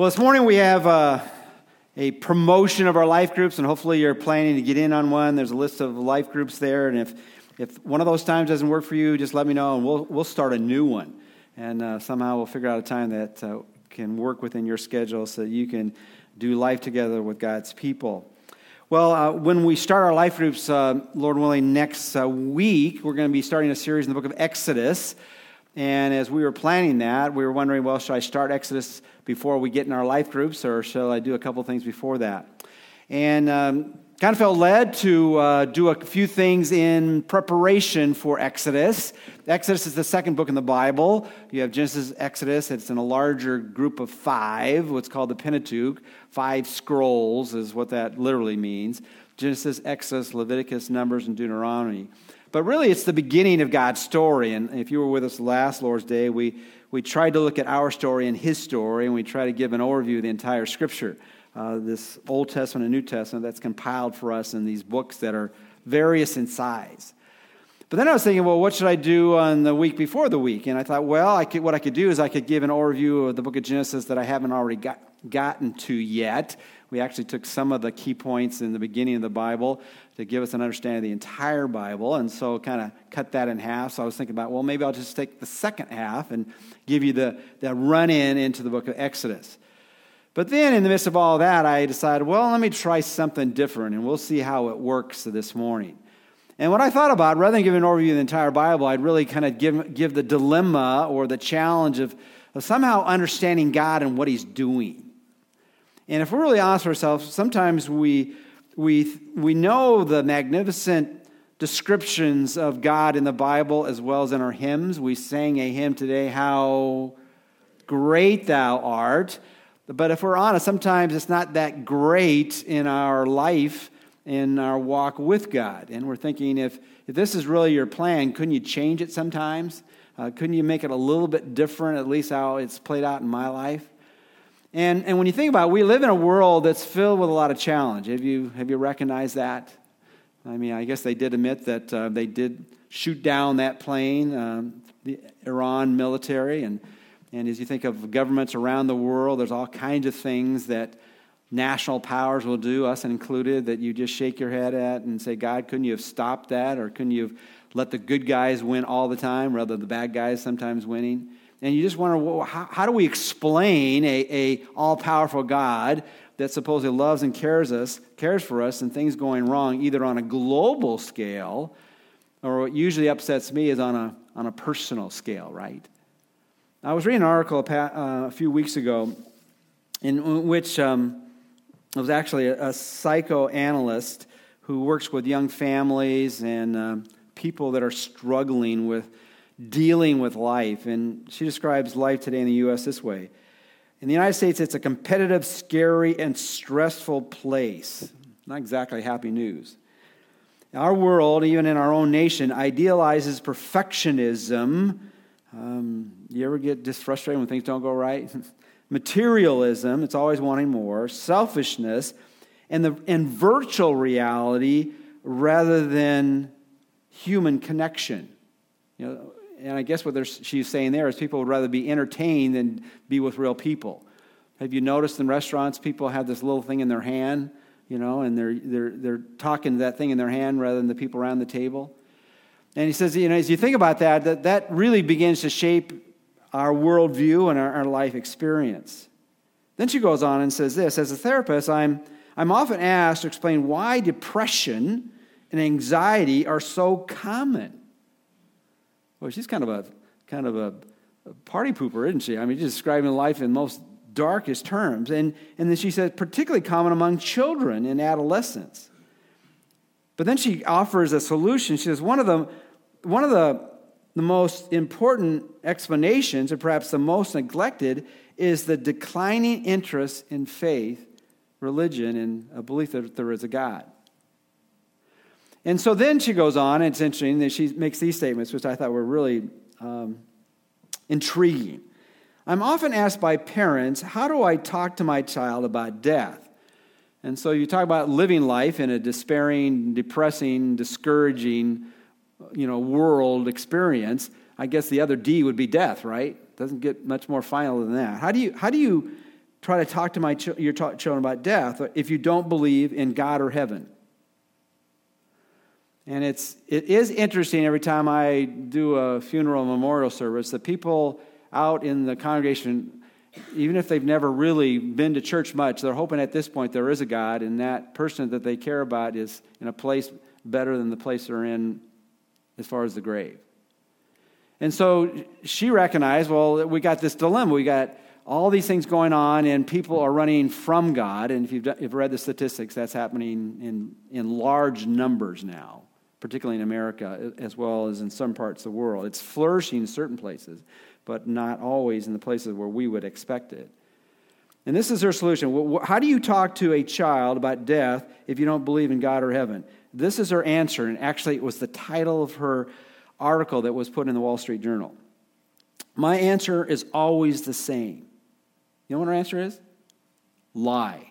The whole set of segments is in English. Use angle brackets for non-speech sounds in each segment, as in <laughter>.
Well, this morning we have uh, a promotion of our life groups, and hopefully you're planning to get in on one. There's a list of life groups there, and if, if one of those times doesn't work for you, just let me know, and we'll, we'll start a new one. And uh, somehow we'll figure out a time that uh, can work within your schedule so you can do life together with God's people. Well, uh, when we start our life groups, uh, Lord willing, next week, we're going to be starting a series in the book of Exodus. And as we were planning that, we were wondering, well, should I start Exodus before we get in our life groups, or shall I do a couple things before that? And um, kind of felt led to uh, do a few things in preparation for Exodus. Exodus is the second book in the Bible. You have Genesis, Exodus. It's in a larger group of five, what's called the Pentateuch. Five scrolls is what that literally means Genesis, Exodus, Leviticus, Numbers, and Deuteronomy. But really, it's the beginning of God's story. And if you were with us last Lord's Day, we, we tried to look at our story and his story, and we tried to give an overview of the entire scripture. Uh, this Old Testament and New Testament that's compiled for us in these books that are various in size. But then I was thinking, well, what should I do on the week before the week? And I thought, well, I could, what I could do is I could give an overview of the book of Genesis that I haven't already got, gotten to yet. We actually took some of the key points in the beginning of the Bible to give us an understanding of the entire Bible, and so kind of cut that in half. So I was thinking about, well, maybe I'll just take the second half and give you the, the run in into the book of Exodus. But then, in the midst of all that, I decided, well, let me try something different, and we'll see how it works this morning. And what I thought about, rather than giving an overview of the entire Bible, I'd really kind of give, give the dilemma or the challenge of, of somehow understanding God and what He's doing. And if we're really honest with ourselves, sometimes we, we, we know the magnificent descriptions of God in the Bible as well as in our hymns. We sang a hymn today, How Great Thou Art. But if we're honest, sometimes it's not that great in our life, in our walk with God. And we're thinking, if, if this is really your plan, couldn't you change it sometimes? Uh, couldn't you make it a little bit different, at least how it's played out in my life? And, and when you think about it, we live in a world that's filled with a lot of challenge. Have you, have you recognized that? I mean, I guess they did admit that uh, they did shoot down that plane, um, the Iran military. And, and as you think of governments around the world, there's all kinds of things that national powers will do, us included, that you just shake your head at and say, God, couldn't you have stopped that? Or couldn't you have let the good guys win all the time rather than the bad guys sometimes winning? And you just wonder, well, how, how do we explain a, a all-powerful God that supposedly loves and cares us, cares for us, and things going wrong, either on a global scale, or what usually upsets me is on a, on a personal scale, right? I was reading an article a, uh, few weeks ago in which um, it was actually a, a, psychoanalyst who works with young families and uh, people that are struggling with dealing with life. And she describes life today in the U.S. this way In the United States, it's a competitive, scary, and stressful place. Not exactly happy news. Our world, even in our own nation, idealizes perfectionism. Um, you ever get just frustrated when things don't go right? <laughs> Materialism, it's always wanting more. Selfishness, and, the, and virtual reality rather than human connection. You know, and I guess what she's saying there is people would rather be entertained than be with real people. Have you noticed in restaurants, people have this little thing in their hand, you know, and they're, they're, they're talking to that thing in their hand rather than the people around the table? And he says, you know, as you think about that, that, that really begins to shape our worldview and our, our life experience. Then she goes on and says this As a therapist, I'm, I'm often asked to explain why depression and anxiety are so common. Well, she's kind of a kind of a, a party pooper, isn't she? I mean, she's describing life in most darkest terms. And, and then she says, particularly common among children and adolescents. But then she offers a solution. She says, one of the, one of the, the most important explanations, or perhaps the most neglected, is the declining interest in faith, religion, and a belief that there is a God. And so then she goes on, and it's interesting that she makes these statements, which I thought were really um, intriguing. I'm often asked by parents, how do I talk to my child about death? And so you talk about living life in a despairing, depressing, discouraging, you know, world experience. I guess the other D would be death, right? Doesn't get much more final than that. How do you, how do you try to talk to my ch- your t- children about death if you don't believe in God or heaven. And it's, it is interesting every time I do a funeral memorial service, the people out in the congregation, even if they've never really been to church much, they're hoping at this point there is a God, and that person that they care about is in a place better than the place they're in as far as the grave. And so she recognized, well, we got this dilemma. We got all these things going on, and people are running from God. And if you've, if you've read the statistics, that's happening in, in large numbers now, particularly in America, as well as in some parts of the world. It's flourishing in certain places, but not always in the places where we would expect it. And this is her solution. How do you talk to a child about death if you don't believe in God or heaven? This is her answer, and actually, it was the title of her article that was put in the Wall Street Journal. My answer is always the same. You know what her answer is? Lie.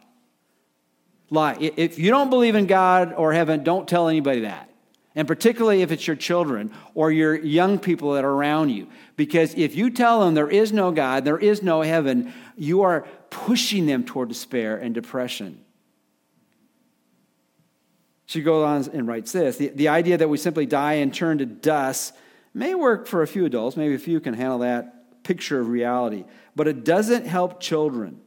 Lie. If you don't believe in God or heaven, don't tell anybody that. And particularly if it's your children or your young people that are around you. Because if you tell them there is no God, there is no heaven, you are pushing them toward despair and depression. She goes on and writes this the, the idea that we simply die and turn to dust may work for a few adults. Maybe a few can handle that picture of reality, but it doesn't help children.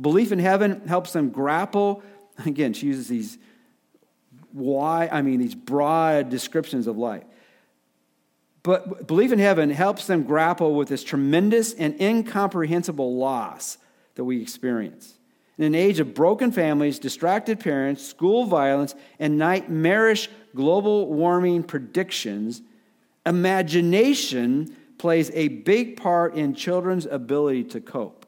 Belief in heaven helps them grapple. <laughs> Again, she uses these why, I mean, these broad descriptions of life. But belief in heaven helps them grapple with this tremendous and incomprehensible loss that we experience. In an age of broken families, distracted parents, school violence, and nightmarish global warming predictions, imagination plays a big part in children's ability to cope.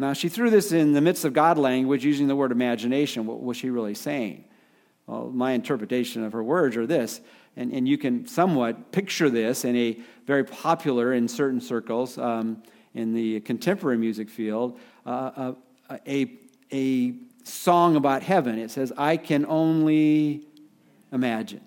Now, she threw this in the midst of God language using the word imagination. What was she really saying? Well, my interpretation of her words are this, and, and you can somewhat picture this in a very popular in certain circles um, in the contemporary music field uh, a, a song about heaven. It says, I can only imagine.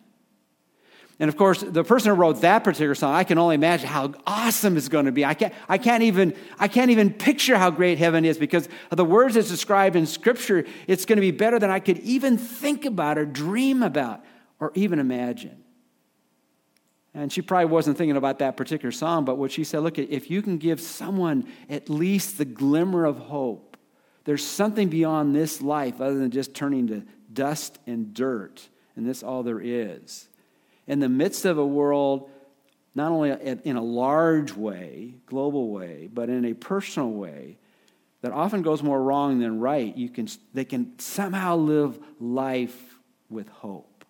And of course, the person who wrote that particular song, I can only imagine how awesome it's going to be. I can't, I can't, even, I can't even picture how great heaven is because of the words that's described in Scripture. It's going to be better than I could even think about or dream about or even imagine. And she probably wasn't thinking about that particular song, but what she said look, if you can give someone at least the glimmer of hope, there's something beyond this life other than just turning to dust and dirt, and this all there is. In the midst of a world, not only in a large way, global way, but in a personal way, that often goes more wrong than right, you can, they can somehow live life with hope.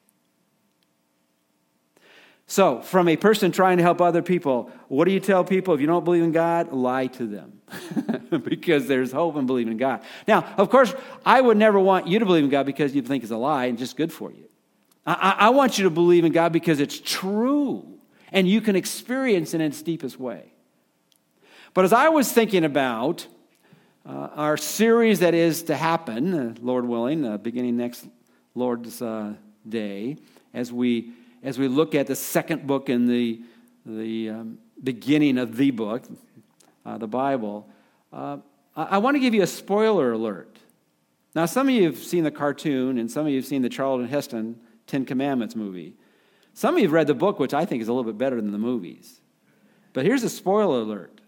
So, from a person trying to help other people, what do you tell people if you don't believe in God? Lie to them <laughs> because there's hope in believing in God. Now, of course, I would never want you to believe in God because you think it's a lie and just good for you. I, I want you to believe in God because it's true and you can experience it in its deepest way. But as I was thinking about uh, our series that is to happen, uh, Lord willing, uh, beginning next Lord's uh, Day, as we as we look at the second book in the, the um, beginning of the book, uh, the Bible, uh, I, I want to give you a spoiler alert. Now, some of you have seen the cartoon, and some of you have seen the Charlton Heston Ten Commandments movie. Some of you have read the book, which I think is a little bit better than the movies. But here's a spoiler alert.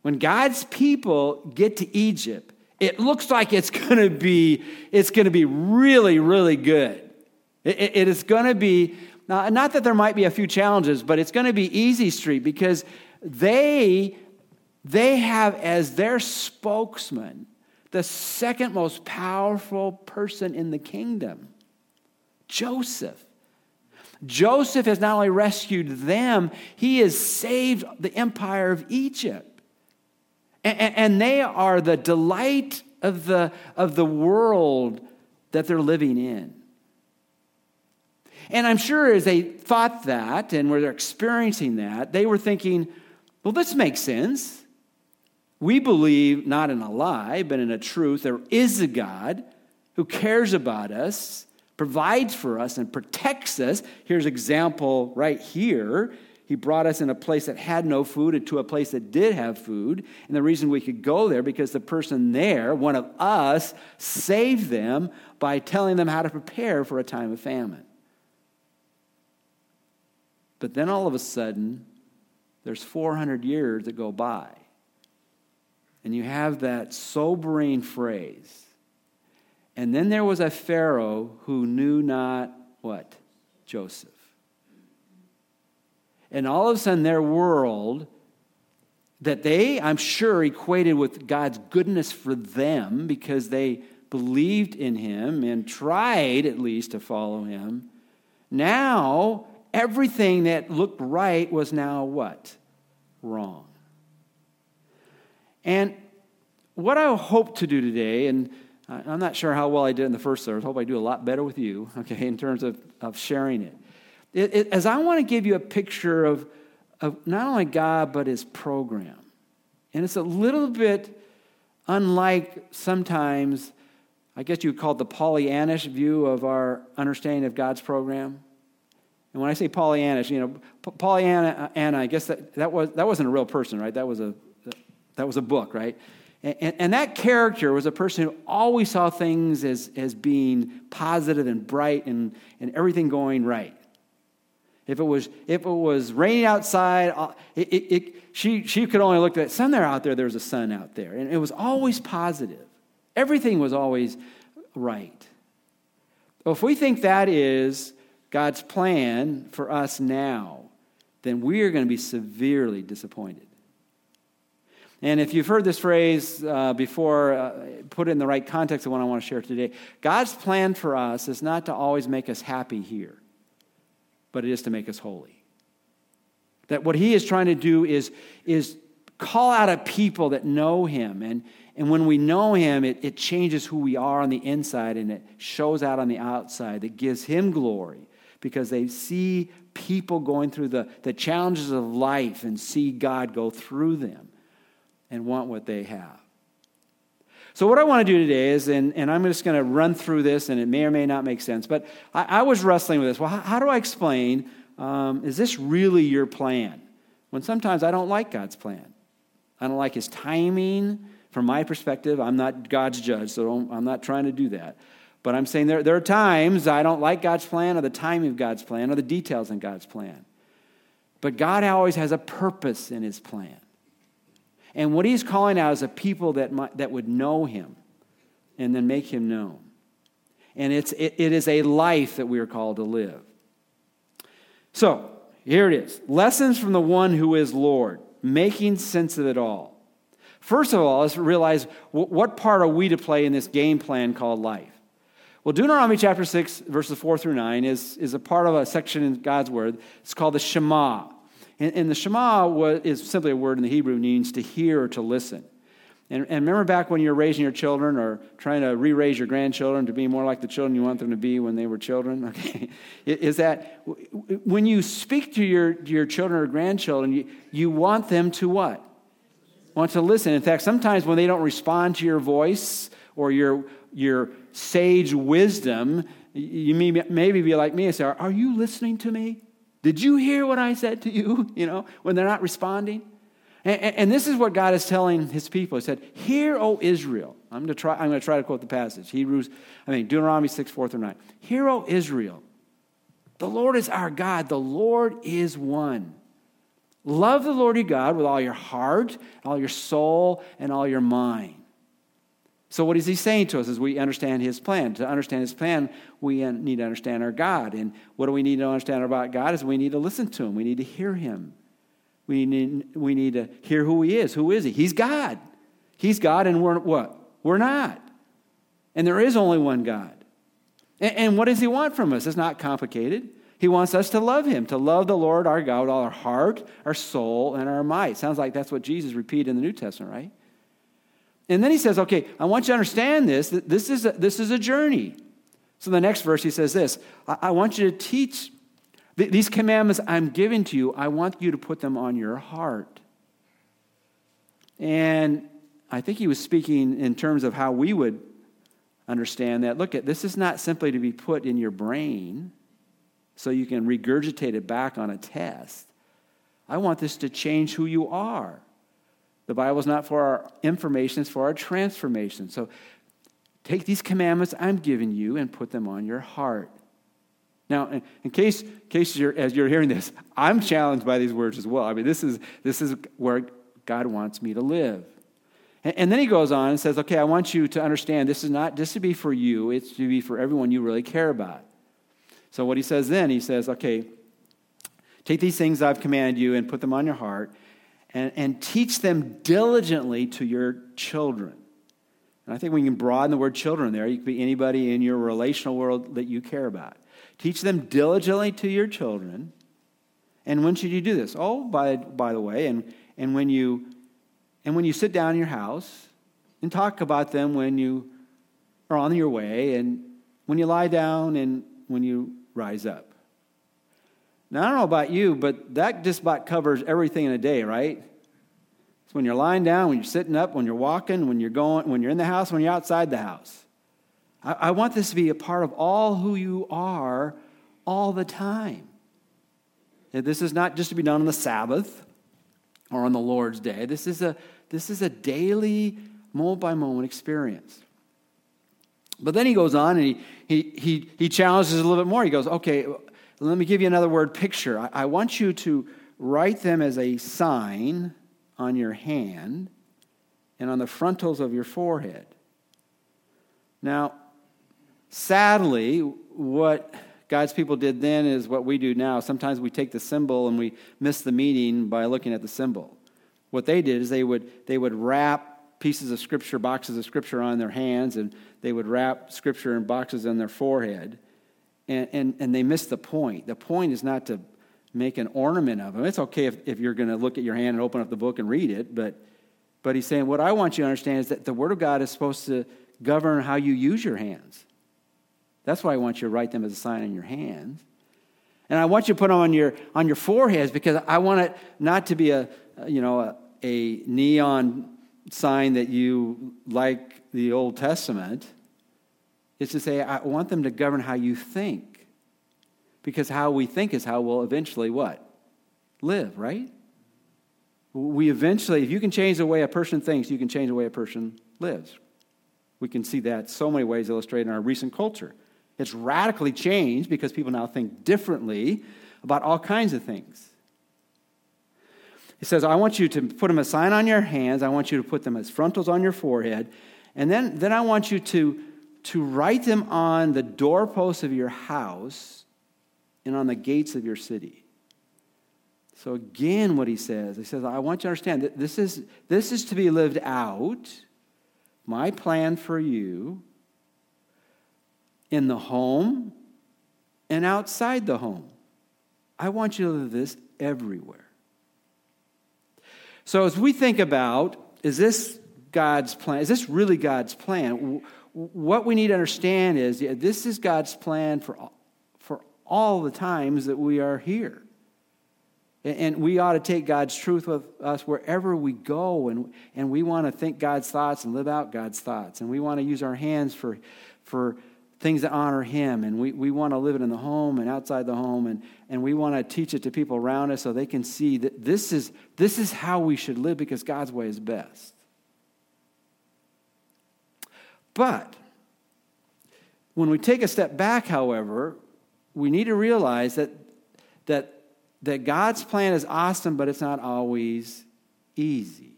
When God's people get to Egypt, it looks like it's going to be it's going to be really really good. it, it is going to be now, not that there might be a few challenges, but it's going to be easy street because they, they have as their spokesman the second most powerful person in the kingdom Joseph. Joseph has not only rescued them, he has saved the empire of Egypt. And, and, they are the delight of the, of the world that they're living in. And I'm sure as they thought that and were experiencing that, they were thinking, well, this makes sense. We believe not in a lie, but in a truth. There is a God who cares about us, provides for us, and protects us. Here's example right here He brought us in a place that had no food and to a place that did have food. And the reason we could go there because the person there, one of us, saved them by telling them how to prepare for a time of famine. But then all of a sudden, there's 400 years that go by. And you have that sobering phrase. And then there was a Pharaoh who knew not what? Joseph. And all of a sudden, their world that they, I'm sure, equated with God's goodness for them because they believed in him and tried at least to follow him. Now, everything that looked right was now what? Wrong. And what I hope to do today, and I'm not sure how well I did in the first service, I hope I do a lot better with you, <laughs> okay, in terms of, of sharing it. it, it as I want to give you a picture of, of not only God, but his program. And it's a little bit unlike sometimes, I guess you would call it the Pollyannish view of our understanding of God's program. And when I say Pollyannish, you know, Pollyanna, Anna, I guess that, that, was, that wasn't a real person, right? That was a, that was a book, right? And, and, that character was a person who always saw things as, as being positive and bright and, and everything going right. If it was, if it was raining outside, uh, it, it, it, she, she could only look at sun there out there, there was a sun out there. And it was always positive. Everything was always right. Well, if we think that is God's plan for us now, then we are going to be severely disappointed. And if you've heard this phrase uh, before, uh, put it in the right context of what I want to share today. God's plan for us is not to always make us happy here, but it is to make us holy. That what He is trying to do is, is call out a people that know Him. And, and when we know Him, it, it changes who we are on the inside and it shows out on the outside. That gives Him glory because they see people going through the, the challenges of life and see God go through them and want what they have. So, what I want to do today is, and, and I'm just going to run through this, and it may or may not make sense, but I, I was wrestling with this. Well, how, how do I explain, um, is this really your plan? When sometimes I don't like God's plan. I don't like his timing. From my perspective, I'm not God's judge, so I'm not trying to do that. But I'm saying there, there are times I don't like God's plan or the timing of God's plan or the details in God's plan. But God always has a purpose in his plan. And what he's calling out is a people that, might, that would know him and then make him known. And it's, it, it is a life that we are called to live. So, here it is lessons from the one who is Lord, making sense of it all. First of all, let's realize what part are we to play in this game plan called life? Well, Deuteronomy chapter 6, verses 4 through 9 is, is a part of a section in God's word. It's called the Shema. And, and the Shema was, is simply a word in the Hebrew, means to hear or to listen. And, and remember back when you're raising your children or trying to re raise your grandchildren to be more like the children you want them to be when they were children? <laughs> Okay. Is that when you speak to your, your children or grandchildren, you, you want them to what? Want to listen. In fact, sometimes when they don't respond to your voice or your, your sage wisdom, you may maybe be like me and say, Are you listening to me? Did you hear what I said to you? <laughs> You know, when they're not responding. And, and this is what God is telling his people. He said, Hear, O Israel. I'm going to try, I'm going to, try to quote the passage. Hebrews, I mean, Deuteronomy 6, 4 through 9. Hear, O Israel. The Lord is our God. The Lord is one. Love the Lord your God with all your heart, all your soul, and all your mind. So, what is he saying to us as we understand his plan? To understand his plan, we need to understand our God. And what do we need to understand about God is we need to listen to him, we need to hear him. We need, we need to hear who he is. Who is he? He's God. He's God, and we're what? We're not. And there is only one God. And, and what does he want from us? It's not complicated. He wants us to love him, to love the Lord our God with all our heart, our soul, and our might. Sounds like that's what Jesus repeated in the New Testament, right? And then he says, okay, I want you to understand this. This is a, this is a journey. So the next verse, he says this I, I want you to teach these commandments I'm giving to you, I want you to put them on your heart. And I think he was speaking in terms of how we would understand that. Look at this is not simply to be put in your brain so you can regurgitate it back on a test. I want this to change who you are. The Bible is not for our information, it's for our transformation. So take these commandments I'm giving you and put them on your heart. Now, in, case, in case you're, as you're hearing this, I'm challenged by these words as well. I mean, this is, this is where God wants me to live. And, and then he goes on and says, okay, I want you to understand this is not just to be for you, it's to be for everyone you really care about. So, what he says then, he says, okay, take these things I've commanded you and put them on your heart and, and teach them diligently to your children. And I think we can broaden the word children there. You could be anybody in your relational world that you care about. Teach them diligently to your children. And when should you do this? Oh, by, by the way, and, and, when you, and when you sit down in your house and talk about them when you are on your way and when you lie down and when you rise up. Now, I don't know about you, but that just about covers everything in a day, right? So when you're lying down, when you're sitting up, when you're walking, when you're going, when you're in the house, when you're outside the house. I, I want this to be a part of all who you are all the time. This is not just to be done on the Sabbath or on the Lord's day. This is a, this is a daily, moment by moment experience. But then he goes on and he, he, he, he challenges a little bit more. He goes, okay, let me give you another word picture. I, I want you to write them as a sign on your hand and on the frontals of your forehead. Now, Sadly, what God's people did then is what we do now. Sometimes we take the symbol and we miss the meaning by looking at the symbol. What they did is they would, they would wrap pieces of scripture, boxes of scripture on their hands, and they would wrap scripture in boxes on their forehead. And, and, and they miss the point. The point is not to make an ornament of them. It's okay if, if you're going to look at your hand and open up the book and read it, but, but he's saying, what I want you to understand is that the Word of God is supposed to govern how you use your hands. That's why I want you to write them as a sign on your hands. And I want you to put them on your, on your foreheads because I want it not to be a, you know, a, a neon sign that you like the Old Testament. It's to say, I want them to govern how you think. Because how we think is how we'll eventually what? Live, right? We eventually, if you can change the way a person thinks, you can change the way a person lives. We can see that so many ways illustrated in our recent culture. It's radically changed because people now think differently about all kinds of things. He says, I want you to put them a sign on your hands. I want you to put them as frontals on your forehead. And then, then I want you to, to write them on the doorposts of your house and on the gates of your city. So, again, what he says, he says, I want you to understand that this is, this is to be lived out. My plan for you in the home and outside the home. I want you to live this everywhere. So, as we think about, is this God's plan? Is this really God's plan? What we need to understand is yeah, this is God's plan for, for all the times that we are here. And we ought to take God's truth with us wherever we go. And, and we want to think God's thoughts and live out God's thoughts. And we want to use our hands for, for things that honor Him. And we, we want to live it in the home and outside the home. And, and we want to teach it to people around us so they can see that this is, this is how we should live because God's way is best. But when we take a step back, however, we need to realize that, that, that God's plan is awesome, but it's not always easy.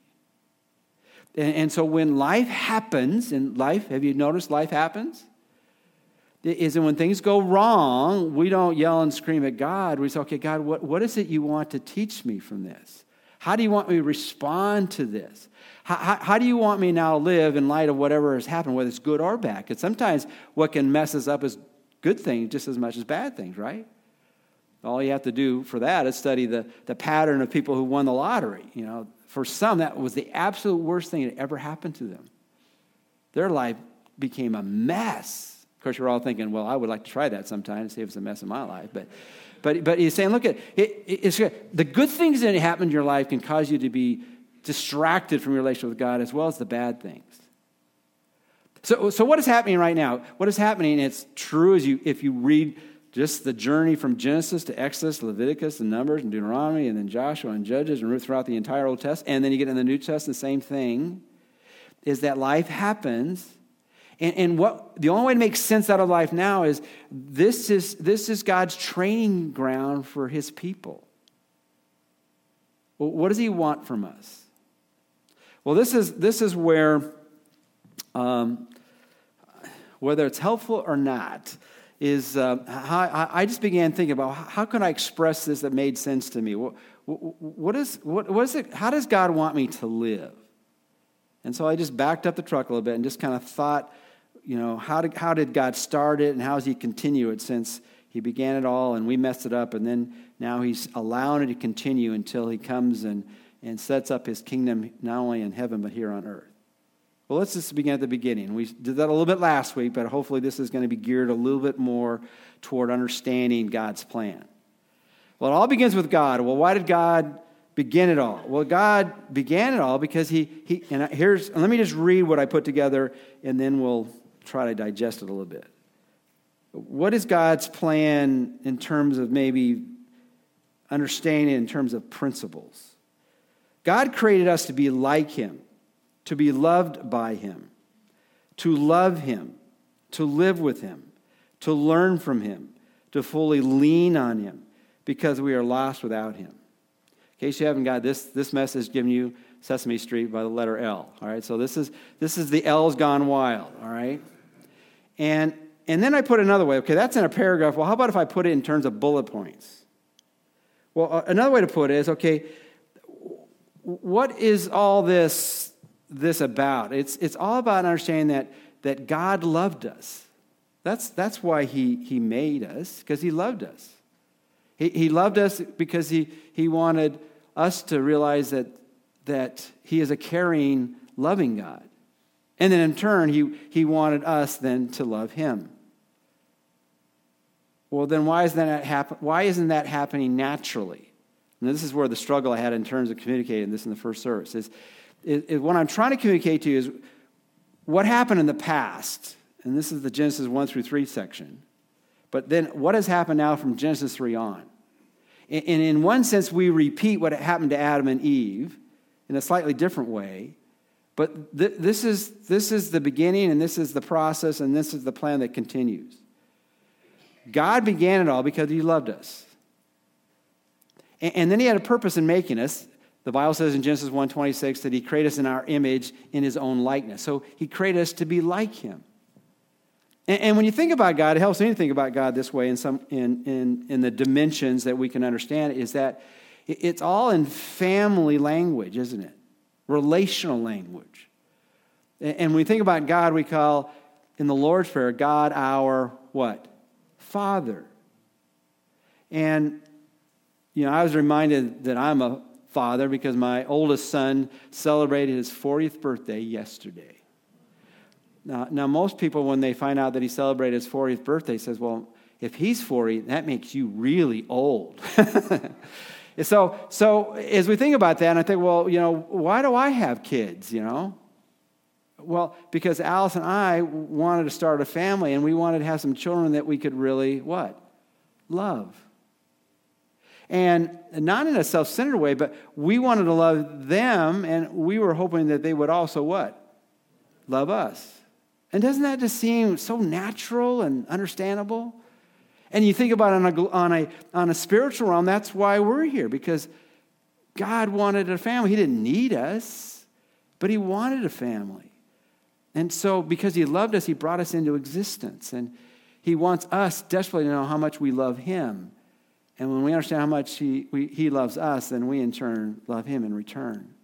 And, and so when life happens, in life, have you noticed life happens? is that when things go wrong, we don't yell and scream at God. We say, okay, God, what, what is it you want to teach me from this? How do you want me to respond to this? How, how, how, do you want me now to live in light of whatever has happened, whether it's good or bad? Because sometimes what can mess us up is good things just as much as bad things, right? All you have to do for that is study the, the pattern of people who won the lottery. You know, for some, that was the absolute worst thing that ever happened to them. Their life became a mess Of course, you're all thinking, well, I would like to try that sometime and see if it's a mess in my life. But, but, but he's saying, look at it, it's the good things that happen in your life can cause you to be distracted from your relationship with God as well as the bad things. So, so what is happening right now? What is happening? It's true as you if you read just the journey from Genesis to Exodus, Leviticus, and Numbers, and Deuteronomy, and then Joshua and Judges, and Ruth throughout the entire Old Testament. And then you get in the New Testament, the same thing, is that life happens. And, and what the only way to make sense out of life now is this is this is God's training ground for his people. Well, what does he want from us? Well, this is this is where um, whether it's helpful or not, is uh, how, I just began thinking about how can I express this that made sense to me? What, what is, what, what is it, how does God want me to live? And so I just backed up the truck a little bit and just kind of thought, you know, how did, how did God start it and how does he continue it since he began it all and we messed it up and then now he's allowing it to continue until he comes and, and sets up his kingdom not only in heaven but here on earth. Well, let's just begin at the beginning. We did that a little bit last week, but hopefully this is going to be geared a little bit more toward understanding God's plan. Well, it all begins with God. Well, why did God begin it all? Well, God began it all because he, he and here's, and let me just read what I put together, and then we'll try to digest it a little bit. What is God's plan in terms of maybe understanding in terms of principles? God created us to be like Him to be loved by Him, to love Him, to live with Him, to learn from Him, to fully lean on Him, because we are lost without Him. In case you haven't got this, this message given you Sesame Street by the letter L. All right, so this is this is the L's gone wild. All right, and and then I put another way. Okay, that's in a paragraph. Well, how about if I put it in terms of bullet points? Well, uh, another way to put it is okay. What is all this this about? It's, it's all about understanding that, that God loved us. That's, that's why he, he made us, because He loved us. He, he loved us because he, he wanted us to realize that, that He is a caring, loving God. And then in turn, he, he wanted us then to love Him. Well, then why isn't that, happen- why isn't that happening naturally? And this is where the struggle I had in terms of communicating this in the first service is is, is what I'm trying to communicate to you is what happened in the past. And this is the Genesis 1 through 3 section. But then what has happened now from Genesis 3 on? And in one sense, we repeat what happened to Adam and Eve in a slightly different way. But th- this, is, this is the beginning, and this is the process, and this is the plan that continues. God began it all because He loved us. And, and then He had a purpose in making us. The Bible says in Genesis 1:26 that he created us in our image in his own likeness. So he created us to be like him. And, and when you think about God, it helps me to think about God this way in, some, in, in, in the dimensions that we can understand, is that it's all in family language, isn't it? Relational language. And when we think about God, we call in the Lord's Prayer God our what? Father. And you know, I was reminded that I'm a father because my oldest son celebrated his 40th birthday yesterday. Now, now, most people, when they find out that he celebrated his 40th birthday, says, well, if he's 40, that makes you really old. <laughs> so, so as we think about that, and I think, well, you know, why do I have kids, you know? Well, because Alice and I wanted to start a family, and we wanted to have some children that we could really, what? Love. And not in a self centered way, but we wanted to love them, and we were hoping that they would also what? Love us. And doesn't that just seem so natural and understandable? And you think about it on a, on a, on a spiritual realm, that's why we're here, because God wanted a family. He didn't need us, but He wanted a family. And so, because He loved us, He brought us into existence. And He wants us desperately to know how much we love Him. And when we understand how much he, we, he loves us, then we in turn love him in return.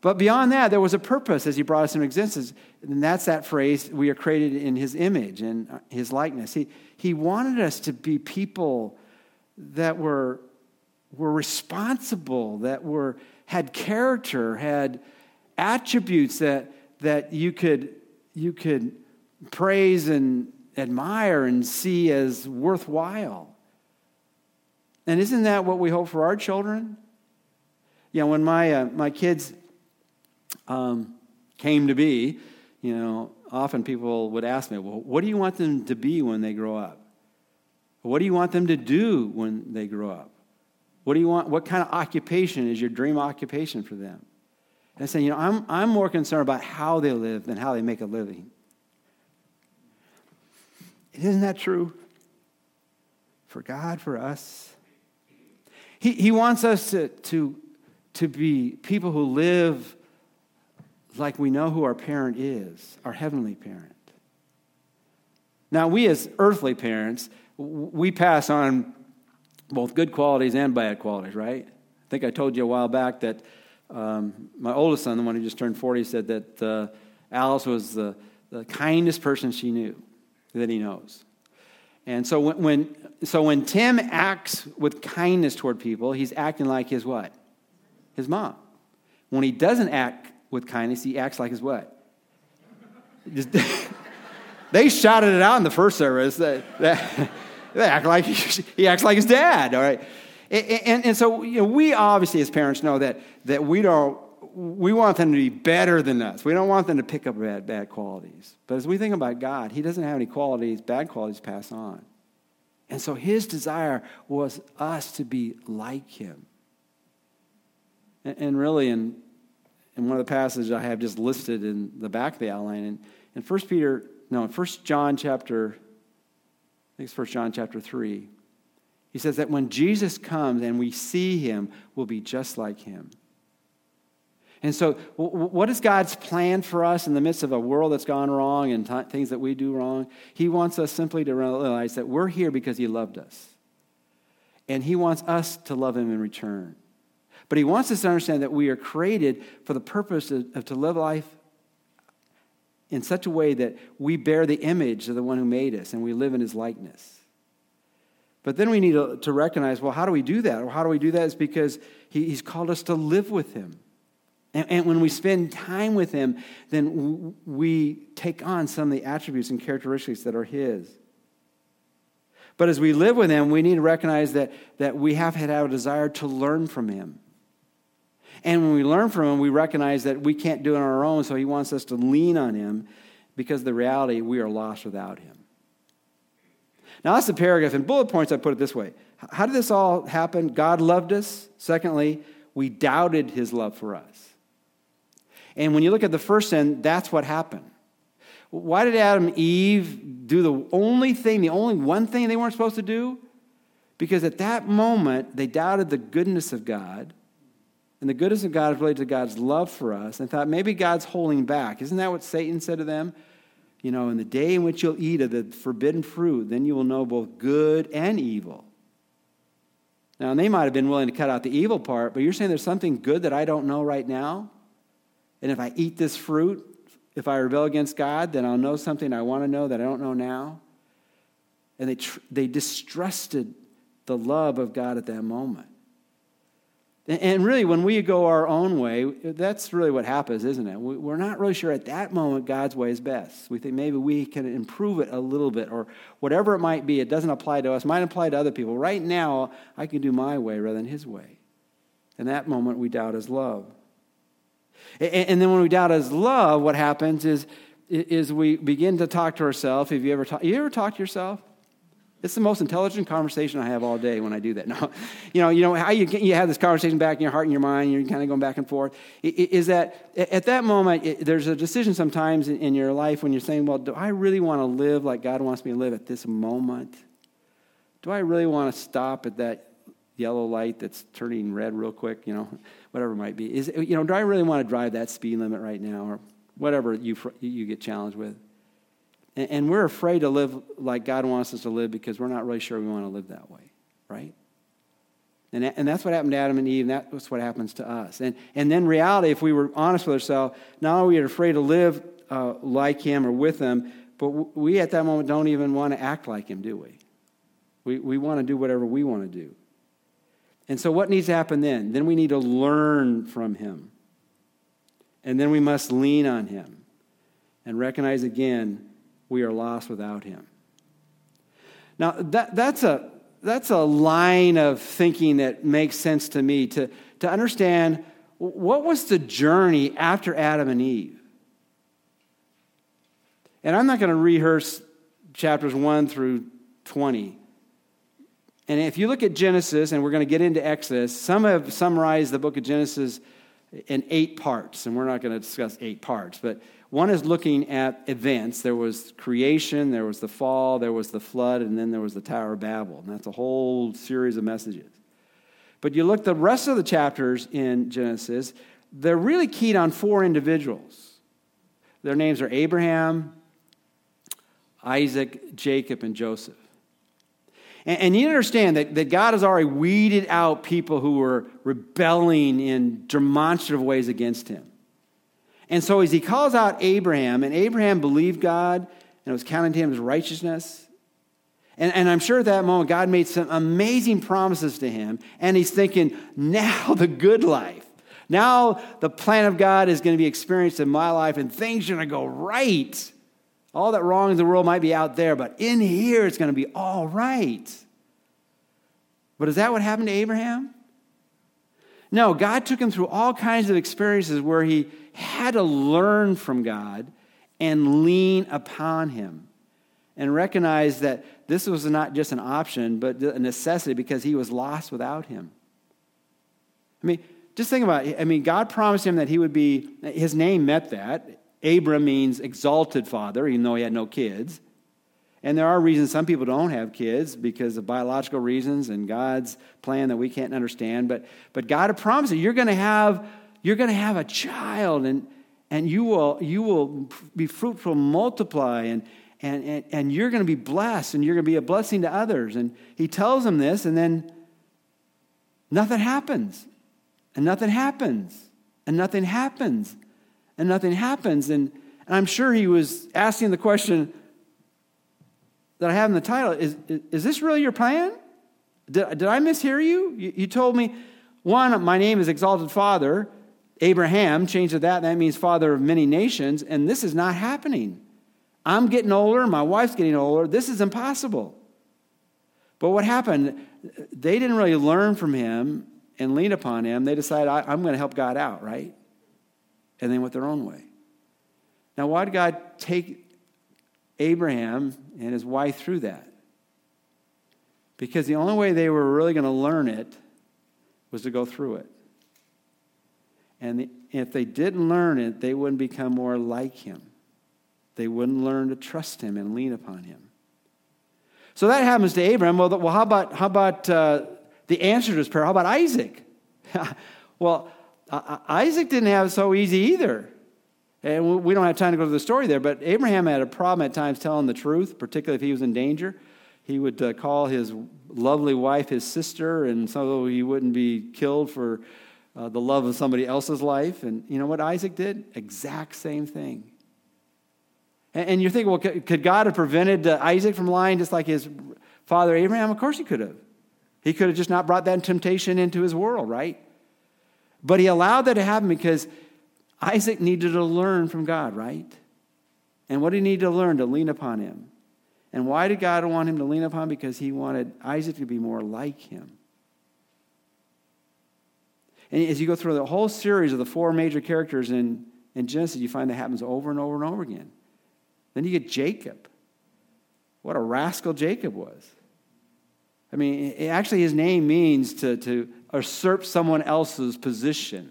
But beyond that, there was a purpose as he brought us into existence. And that's that phrase we are created in his image and his likeness. He, he wanted us to be people that were, were responsible, that were, had character, had attributes that, that you, could, you could praise and admire and see as worthwhile. And isn't that what we hope for our children? You know, when my, uh, my kids um, came to be, you know, often people would ask me, well, what do you want them to be when they grow up? What do you want them to do when they grow up? What do you want? What kind of occupation is your dream occupation for them? And I say, you know, I'm, I'm more concerned about how they live than how they make a living. Isn't that true? For God, for us. He, he wants us to, to, to be people who live like we know who our parent is, our heavenly parent. Now, we as earthly parents, we pass on both good qualities and bad qualities, right? I think I told you a while back that um, my oldest son, the one who just turned 40, said that uh, Alice was the, the kindest person she knew, that he knows. And so when, when, so when Tim acts with kindness toward people, he's acting like his what? His mom. When he doesn't act with kindness, he acts like his what? Just, <laughs> they shouted it out in the first service. That, that <laughs> they act like he, <laughs> he acts like his dad. All right, and, and, and so you know, we obviously as parents know that that we don't. We want them to be better than us. We don't want them to pick up bad, bad qualities. But as we think about God, He doesn't have any qualities, bad qualities pass on. And so His desire was us to be like Him. And, and really, in, in one of the passages I have just listed in the back of the outline, in, in 1 Peter no, in 1 John chapter, I think it's 1 John chapter 3, he says that when Jesus comes and we see him, we'll be just like him. And so, what is God's plan for us in the midst of a world that's gone wrong and t- things that we do wrong? He wants us simply to realize that we're here because He loved us. And He wants us to love Him in return. But He wants us to understand that we are created for the purpose of, of to live life in such a way that we bear the image of the one who made us and we live in his likeness. But then we need to, to recognize well, how do we do that? Well, how do we do that? Is because he, he's called us to live with him. And, and, when we spend time with him, then we take on some of the attributes and characteristics that are his. But as we live with him, we need to recognize that, that we have have a desire to learn from him. And when we learn from him, we recognize that we can't do it on our own, so he wants us to lean on him because the reality, we are lost without him. Now, that's the paragraph. In bullet points, I put it this way How did this all happen? God loved us. Secondly, we doubted his love for us. And when you look at the first sin, that's what happened. Why did Adam and Eve do the only thing, the only one thing they weren't supposed to do? Because at that moment, they doubted the goodness of God and the goodness of God is related to God's love for us, and thought maybe God's holding back. Isn't that what Satan said to them? You know, in the day in which you'll eat of the forbidden fruit, then you will know both good and evil. Now, they might have been willing to cut out the evil part, but you're saying there's something good that I don't know right now? And if I eat this fruit, if I rebel against God, then I'll know something I want to know that I don't know now? And they, tr- they distrusted the love of God at that moment. And really, when we go our own way, that's really what happens, isn't it? We're not really sure at that moment God's way is best. We think maybe we can improve it a little bit, or whatever it might be. It doesn't apply to us, might apply to other people. Right now, I can do my way rather than His way. In that moment, we doubt His love. And then when we doubt His love, what happens is, is we begin to talk to ourselves. Have you ever talked? You ever talk to yourself? It's the most intelligent conversation I have all day when I do that. <laughs> No, you know, you know how you, you have this conversation back in your heart and your mind, you're kind of going back and forth. Is that at that moment, it, there's a decision sometimes in, in your life when you're saying, well, do I really want to live like God wants me to live at this moment? Do I really want to stop at that yellow light that's turning red real quick, you know, whatever it might be? Is, you know, do I really want to drive that speed limit right now or whatever you, you get challenged with? And we're afraid to live like God wants us to live because we're not really sure we want to live that way, right? And, and that's what happened to Adam and Eve, and that's what happens to us. And, and then, reality, if we were honest with ourselves, not only are we afraid to live uh, like Him or with Him, but we at that moment don't even want to act like Him, do we? We, we want to do whatever we want to do. And so, what needs to happen then? Then we need to learn from Him. And then we must lean on Him and recognize again we are lost without him. Now, that, that's, a, that's a line of thinking that makes sense to me to, to understand what was the journey after Adam and Eve. And I'm not going to rehearse chapters 1 through 20, And if you look at Genesis, and we're going to get into Exodus, some have summarized the book of Genesis in eight parts, and we're not going to discuss eight parts, but one is looking at events. There was creation, there was the fall, there was the flood, and then there was the Tower of Babel. And that's a whole series of messages. But you look the rest of the chapters in Genesis, they're really keyed on four individuals. Their names are Abraham, Isaac, Jacob, and Joseph. And, and you understand that, that God has already weeded out people who were rebelling in demonstrative ways against him. And so as he calls out Abraham, and Abraham believed God, and it was counted to him as righteousness. And, and I'm sure at that moment, God made some amazing promises to him. And he's thinking, now the good life. Now the plan of God is going to be experienced in my life, and things are going to go right. All that wrong in the world might be out there, but in here it's going to be all right. But is that what happened to Abraham? No, God took him through all kinds of experiences where he had to learn from God and lean upon him and recognize that this was not just an option, but a necessity because he was lost without him. I mean, just think about it. I mean, God promised him that he would be, his name met that. Abram means exalted father, even though he had no kids. And there are reasons some people don't have kids because of biological reasons and God's plan that we can't understand. But, but God had promised that you're going to have, you're going to have a child and, and you, will, you will be fruitful, multiply, and, and, and, and you're going to be blessed and you're going to be a blessing to others. And he tells them this, and then nothing happens. And nothing happens. And nothing happens and nothing happens. And, and I'm sure he was asking the question that I have in the title is, is, is this really your plan? Did, did I mishear you? you? You told me, one, my name is Exalted Father. Abraham, changed to that, that means father of many nations, and this is not happening. I'm getting older, my wife's getting older. This is impossible. But what happened? They didn't really learn from him and lean upon him. They decided, I'm going to help God out, right? and they went their own way. Now, why did God take Abraham and his wife through that? Because the only way they were really going to learn it was to go through it. And if they didn't learn it, they wouldn't become more like him. They wouldn't learn to trust him and lean upon him. So that happens to Abraham. Well, how about, how about uh, the answer to his prayer? How about Isaac? <laughs> well, Isaac didn't have it so easy either. And we don't have time to go to the story there, but Abraham had a problem at times telling the truth, particularly if he was in danger. He would uh, call his lovely wife his sister, and so he wouldn't be killed for uh, the love of somebody else's life. And you know what Isaac did? Exact same thing. And, and you're thinking, well, could, could God have prevented uh, Isaac from lying just like his father Abraham? Of course he could have. He could have just not brought that temptation into his world, right? But he allowed that to happen because Isaac needed to learn from God, right? And what did he need to learn? To lean upon him. And why did God want him to lean upon? Because he wanted Isaac to be more like him. And as you go through the whole series of the four major characters in, in Genesis, you find that happens over and over and over again. Then you get Jacob. What a rascal Jacob was. I mean, actually, his name means to, to usurp someone else's position.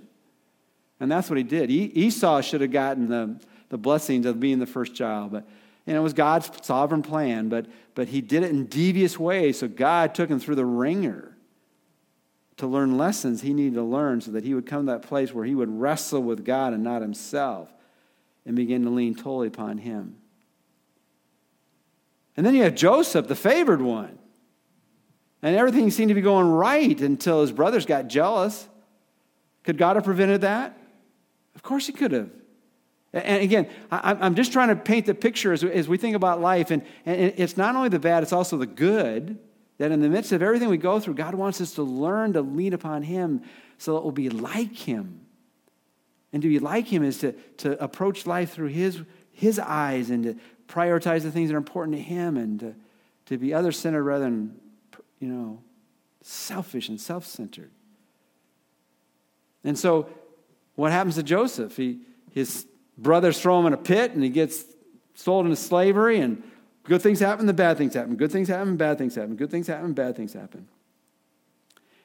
And that's what he did. Esau should have gotten the, the blessings of being the first child, but know, it was God's sovereign plan, but, but he did it in devious ways, so God took him through the wringer to learn lessons he needed to learn so that he would come to that place where he would wrestle with God and not himself and begin to lean totally upon him. And then you have Joseph, the favored one. And everything seemed to be going right until his brothers got jealous. Could God have prevented that? Of course he could have. And again, I'm just trying to paint the picture as we think about life. And it's not only the bad, it's also the good. That in the midst of everything we go through, God wants us to learn to lean upon Him so that we'll be like Him. And to be like Him is to, to approach life through His, His eyes and to prioritize the things that are important to Him and to, to be other centered rather than you know, selfish and self centered. And so, what happens to Joseph? He, his brothers throw him in a pit and he gets sold into slavery, and good things happen, the bad things happen. Good things happen, bad things happen. Good things happen, bad things happen.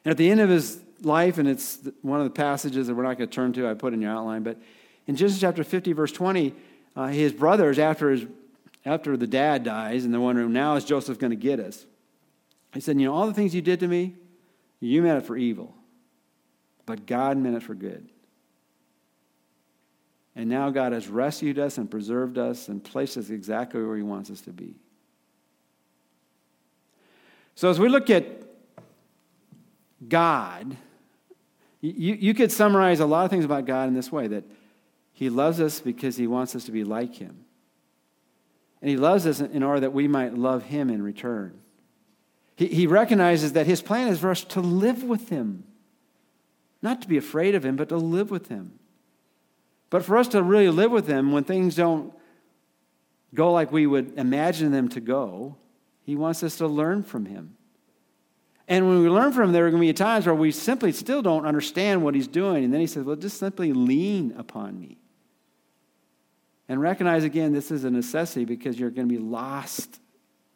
And at the end of his life, and it's one of the passages that we're not going to turn to, I put in your outline, but in Genesis chapter 50, verse 20, uh, his brothers, after, his, after the dad dies, and they're wondering, now is Joseph going to get us? He said, You know, all the things you did to me, you meant it for evil, but God meant it for good. And now God has rescued us and preserved us and placed us exactly where He wants us to be. So, as we look at God, you, you could summarize a lot of things about God in this way that He loves us because He wants us to be like Him. And He loves us in order that we might love Him in return. He, he recognizes that His plan is for us to live with Him, not to be afraid of Him, but to live with Him. But for us to really live with Him when things don't go like we would imagine them to go, He wants us to learn from Him. And when we learn from Him, there are going to be times where we simply still don't understand what He's doing. And then He says, Well, just simply lean upon me. And recognize again, this is a necessity because you're going to be lost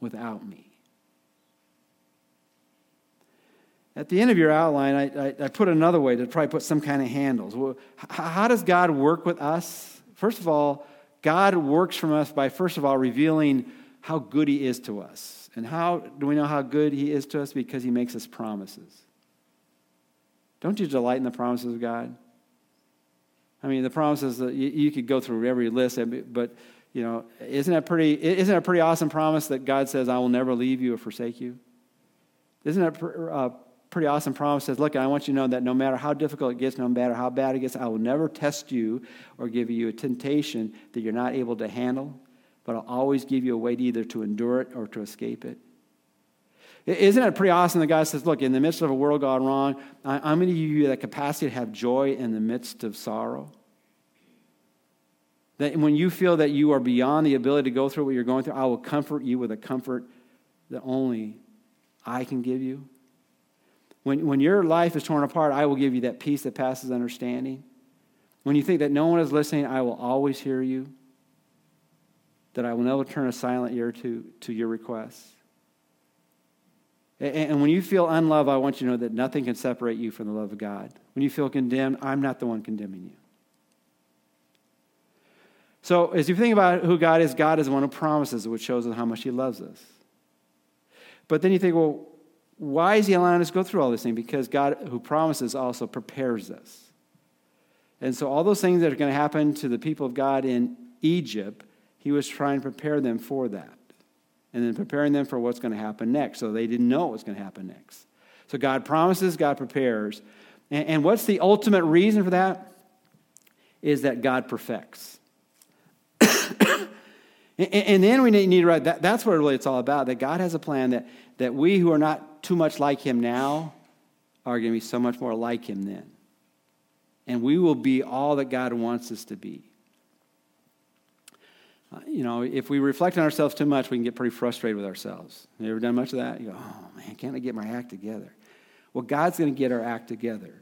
without me. At the end of your outline, I, I, I, put another way to probably put some kind of handles. Well, how does God work with us? First of all, God works from us by, first of all, revealing how good He is to us. And how do we know how good He is to us? Because He makes us promises. Don't you delight in the promises of God? I mean, the promises that you, you could go through every list, but you know, isn't that pretty? Isn't it a pretty awesome promise that God says, "I will never leave you or forsake you"? Isn't that uh, pretty awesome promise says, Look, I want you to know that no matter how difficult it gets, no matter how bad it gets, I will never test you or give you a temptation that you're not able to handle, but I'll always give you a way to either to endure it or to escape it. Isn't it pretty awesome that God says, Look, in the midst of a world gone wrong, I'm going to give you that capacity to have joy in the midst of sorrow? That when you feel that you are beyond the ability to go through what you're going through, I will comfort you with a comfort that only I can give you. When, when your life is torn apart, I will give you that peace that passes understanding. When you think that no one is listening, I will always hear you. That I will never turn a silent ear to, to your requests. And, and when you feel unloved, I want you to know that nothing can separate you from the love of God. When you feel condemned, I'm not the one condemning you. So, as you think about who God is, God is one who promises, which shows us how much He loves us. But then you think, well, why is he allowing us to go through all this thing? Because God, who promises, also prepares us. And so, all those things that are going to happen to the people of God in Egypt, he was trying to prepare them for that. And then preparing them for what's going to happen next. So they didn't know what was going to happen next. So God promises, God prepares. And, and what's the ultimate reason for that? Is that God perfects. And, and, then we need to write that, that's what really it's all about that God has a plan that, that we who are not too much like him now are going to be so much more like him then. And we will be all that God wants us to be. Uh, you know, if we reflect on ourselves too much, we can get pretty frustrated with ourselves. You ever done much of that? You go, oh man, can't I get my act together? Well, God's going to get our act together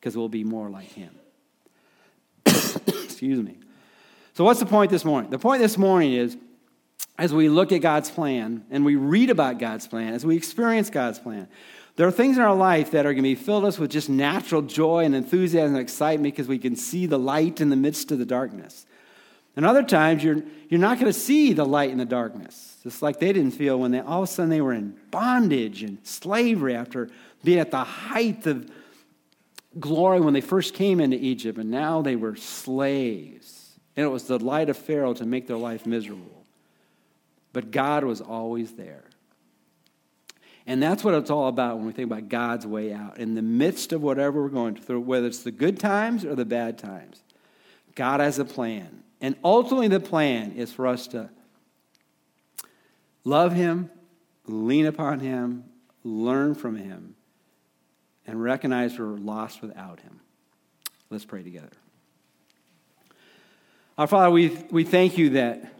because we'll be more like him. <coughs> Excuse me. So, what's the point this morning? The point this morning is as we look at God's plan and we read about God's plan, as we experience God's plan, there are things in our life that are going to be filled us with just natural joy and enthusiasm and excitement because we can see the light in the midst of the darkness. And other times, you're, you're not going to see the light in the darkness, just like they didn't feel when they, all of a sudden they were in bondage and slavery after being at the height of glory when they first came into Egypt, and now they were slaves. And it was the light of Pharaoh to make their life miserable. But God was always there. And that's what it's all about when we think about God's way out. In the midst of whatever we're going through, whether it's the good times or the bad times, God has a plan. And ultimately, the plan is for us to love Him, lean upon Him, learn from Him, and recognize we're lost without Him. Let's pray together. Our Father, we, we thank you that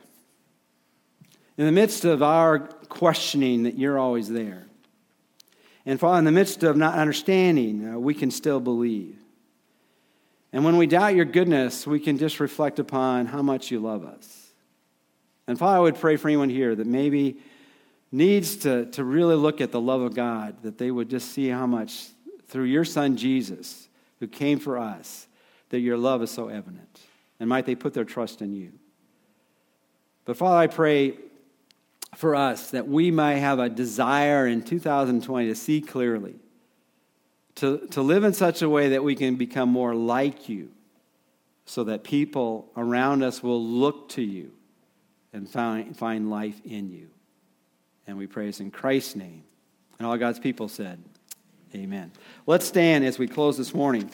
in the midst of our questioning, that you're always there. And Father, in the midst of not understanding, uh, we can still believe. And when we doubt your goodness, we can just reflect upon how much you love us. And Father, I would pray for anyone here that maybe needs to, to really look at the love of God, that they would just see how much through your Son Jesus, who came for us, that your love is so evident. And might they put their trust in you. But Father, I pray for us that we might have a desire in 2020 to see clearly, to, to live in such a way that we can become more like you, so that people around us will look to you and find, find life in you. And we praise in Christ's name. And all God's people said, Amen. Let's stand as we close this morning.